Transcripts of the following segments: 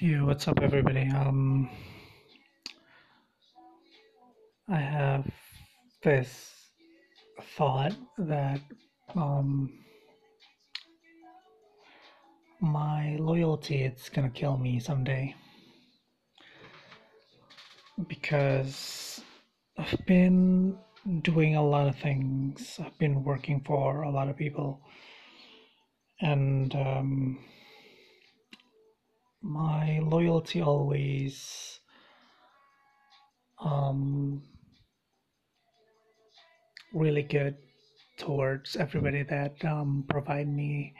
Yeah, what's up, everybody? Um, I have this thought that um, my loyalty it's gonna kill me someday because I've been doing a lot of things. I've been working for a lot of people, and um, my loyalty always um, really good towards everybody that um, provide me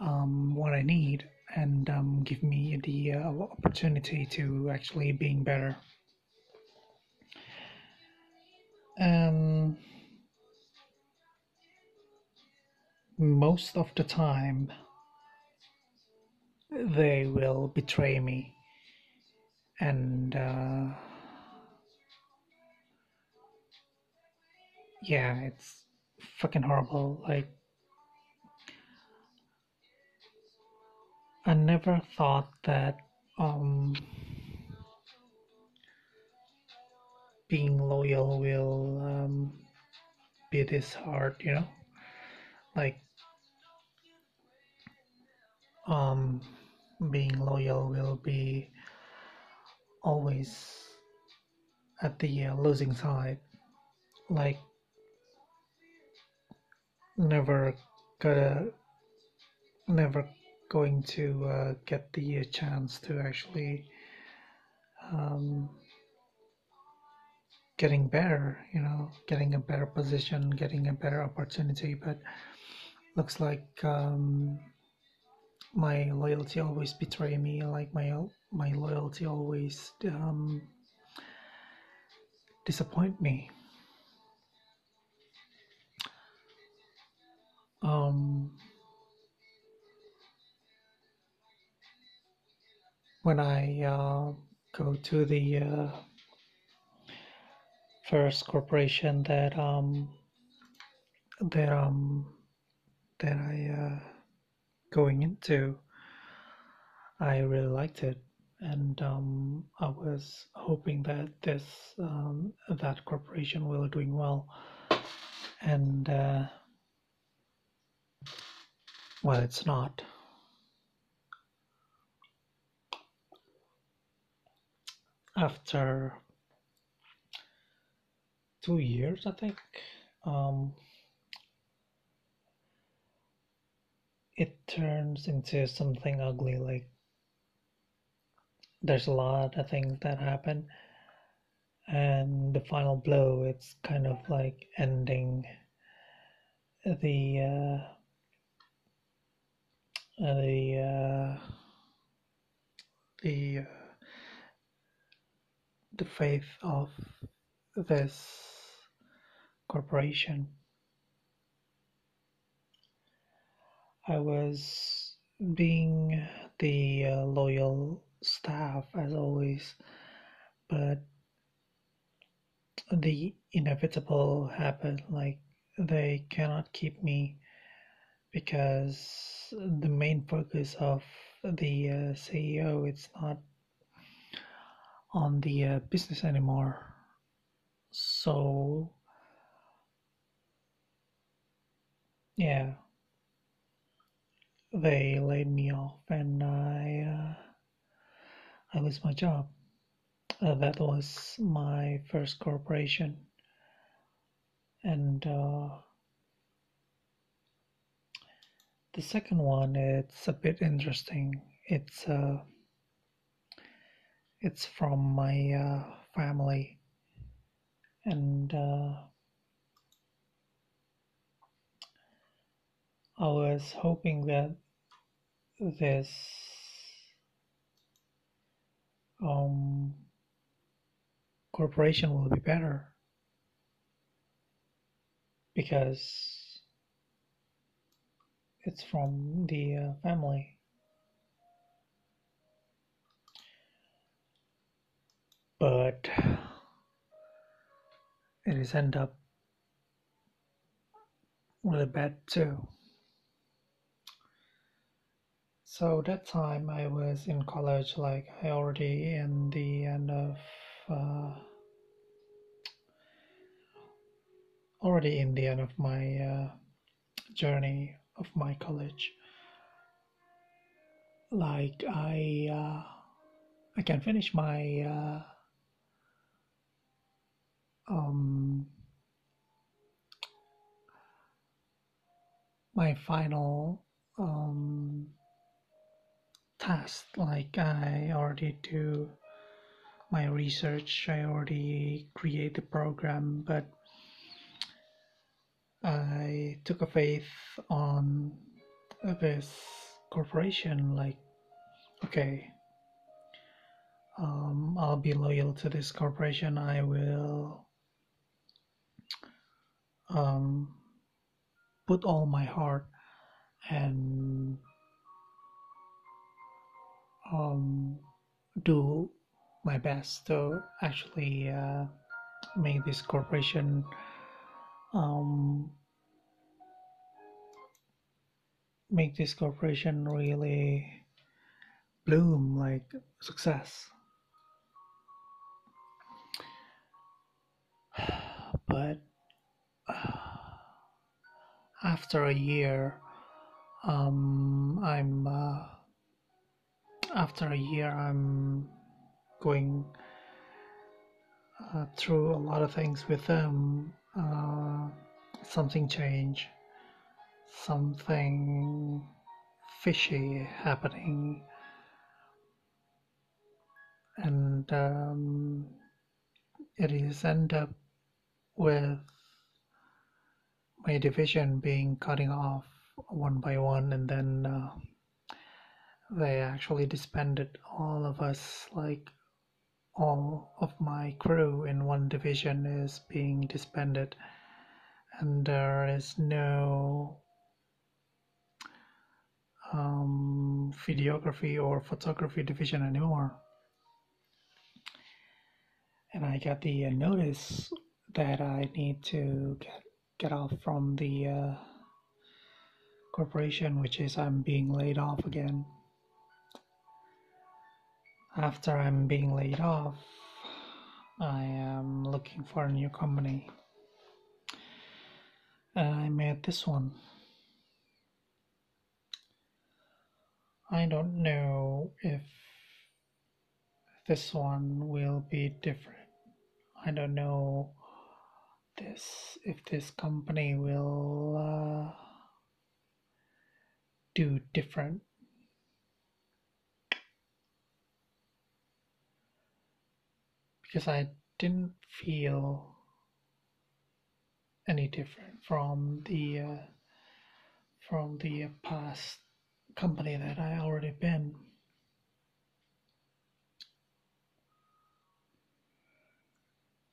um, what I need and um, give me the uh, opportunity to actually being better. And most of the time, they will betray me. And uh, yeah it's fucking horrible. Like i never thought that um being loyal will um be this hard you know? Like um being loyal will be always at the uh, losing side. Like never gonna never going to uh, get the uh, chance to actually um, getting better you know getting a better position getting a better opportunity. But looks like um, my loyalty always betray me like my my loyalty always um, disappoint me. Um, when I uh, go to the uh, first corporation that um that um that I uh, going into, I really liked it, and um, I was hoping that this um, that corporation will doing well, and uh, well, it's not. After two years, I think, um, it turns into something ugly. Like there's a lot of things that happen, and the final blow, it's kind of like ending the uh, the uh, the uh, the faith of this corporation. I was being the uh, loyal staff as always, but the inevitable happened. Like they cannot keep me because the main focus of the uh, CEO it's not on the uh, business anymore. So yeah, they laid me off and I uh, I lost my job. Uh, that was my first corporation, and uh, the second one it's a bit interesting. It's uh, it's from my uh, family, and I was hoping that this um, corporation will be better because it's from the uh, family. But it is end up really bad too. So that time I was in college, like I already in the end of uh, already in the end of my uh, journey of my college. Like I uh, I can finish my uh, um, my final um, task like i already do my research i already create the program but i took a faith on this corporation like okay um, i'll be loyal to this corporation. I will um, put all my heart and um, do my best to actually uh, make this corporation um, make this corporation really bloom like success. But uh, after a year um, i'm uh, after a year i'm going uh, through a lot of things with them. Uh, something changed something fishy happening. And um, it is end up with my division being cutting off one by one and then uh, they actually disbanded all of us like all of my crew in one division is being disbanded. And there is no um, videography or photography division anymore. And i got the uh, notice that i need to get, get off from the uh, corporation which is i'm being laid off again after I'm being laid off, I am looking for a new company. And I made this one. I don't know if this one will be different. I don't know this if this company will uh, do different because I didn't feel any different from the uh, from the past company that I already been.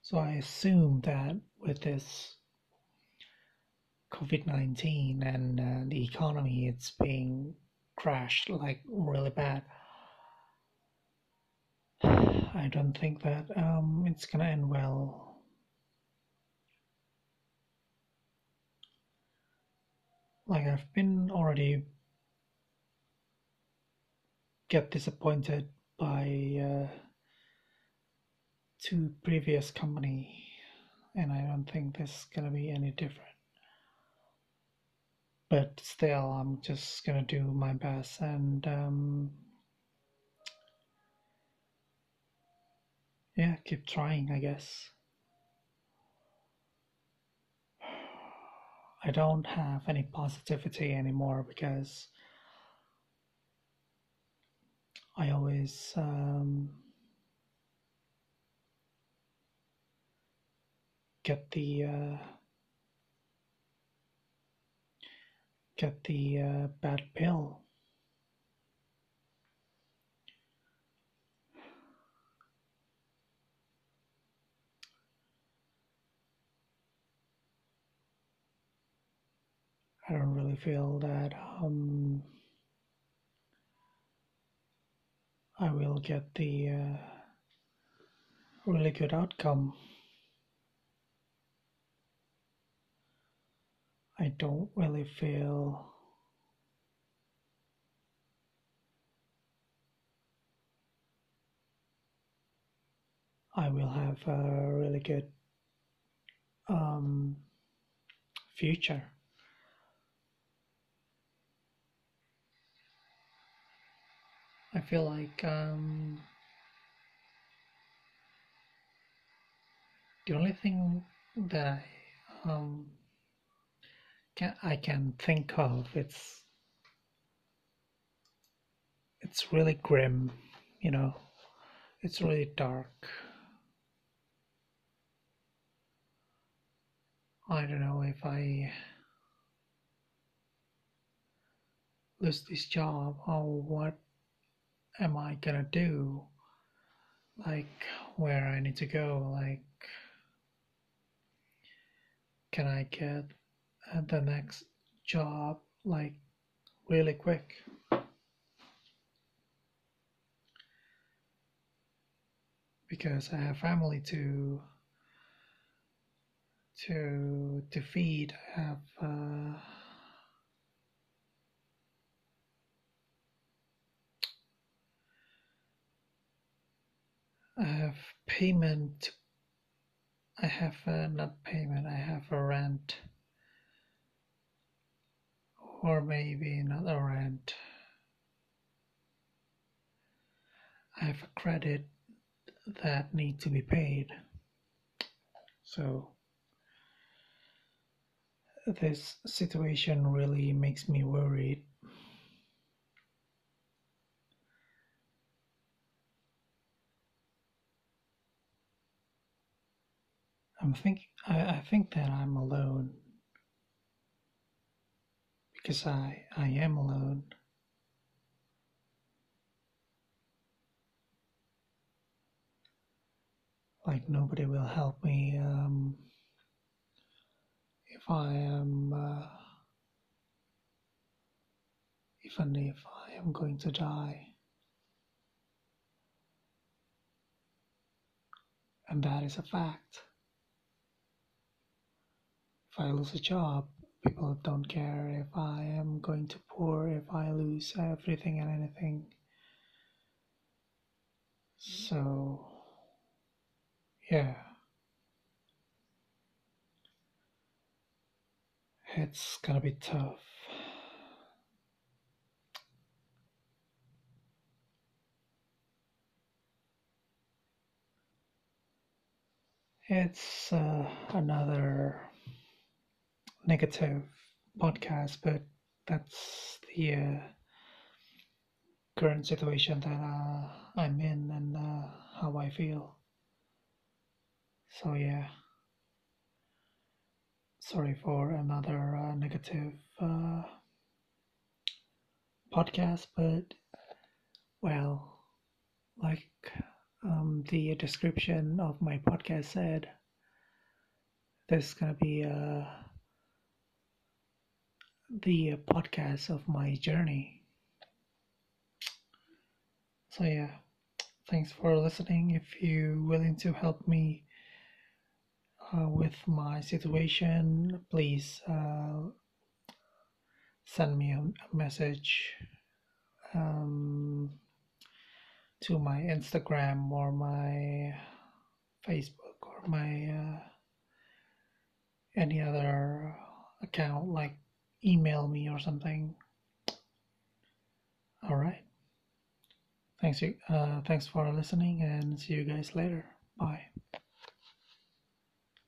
So I assume that with this COVID nineteen and uh, the economy, it's being crashed like really bad. I don't think that um, it's gonna end well. Like I've been already get disappointed by uh, two previous company, and I don't think this is gonna be any different. But still, I'm just gonna do my best and. Um, yeah, keep trying, I guess. I don't have any positivity anymore because I always um, get the uh, get the uh, bad pill I don't really feel that um, I will get the uh, really good outcome. I don't really feel I will have a really good um, future. Feel like um, the only thing that I um, can I can think of it's it's really grim, you know. It's really dark. I don't know if I lose this job or what am I gonna do? Like where I need to go, like can I get the next job like really quick? Because I have family to to to feed. I have uh, I have payment. I have uh, not payment. I have a rent, or maybe another rent. I have a credit that need to be paid. So this situation really makes me worried. I'm thinking, I, I think that I'm alone because I, I am alone. Like nobody will help me. Um, if I am, uh, even if I am going to die. And that is a fact. If I lose a job, people don't care if I am going to poor, if I lose everything and anything. So, yeah. It's gonna be tough. It's uh, another negative podcast, but that's the uh, current situation that uh, I'm in and uh, how I feel. So, yeah sorry for another uh, negative uh, podcast, but well, like um, the description of my podcast said, this is gonna be uh, the podcast of my journey. So yeah, thanks for listening. If you're willing to help me uh, with my situation, please uh, send me a, message um, to my Instagram or my Facebook or my uh, any other account, like email me or something. All right. Thanks you. Uh, thanks for listening, and see you guys later. Bye.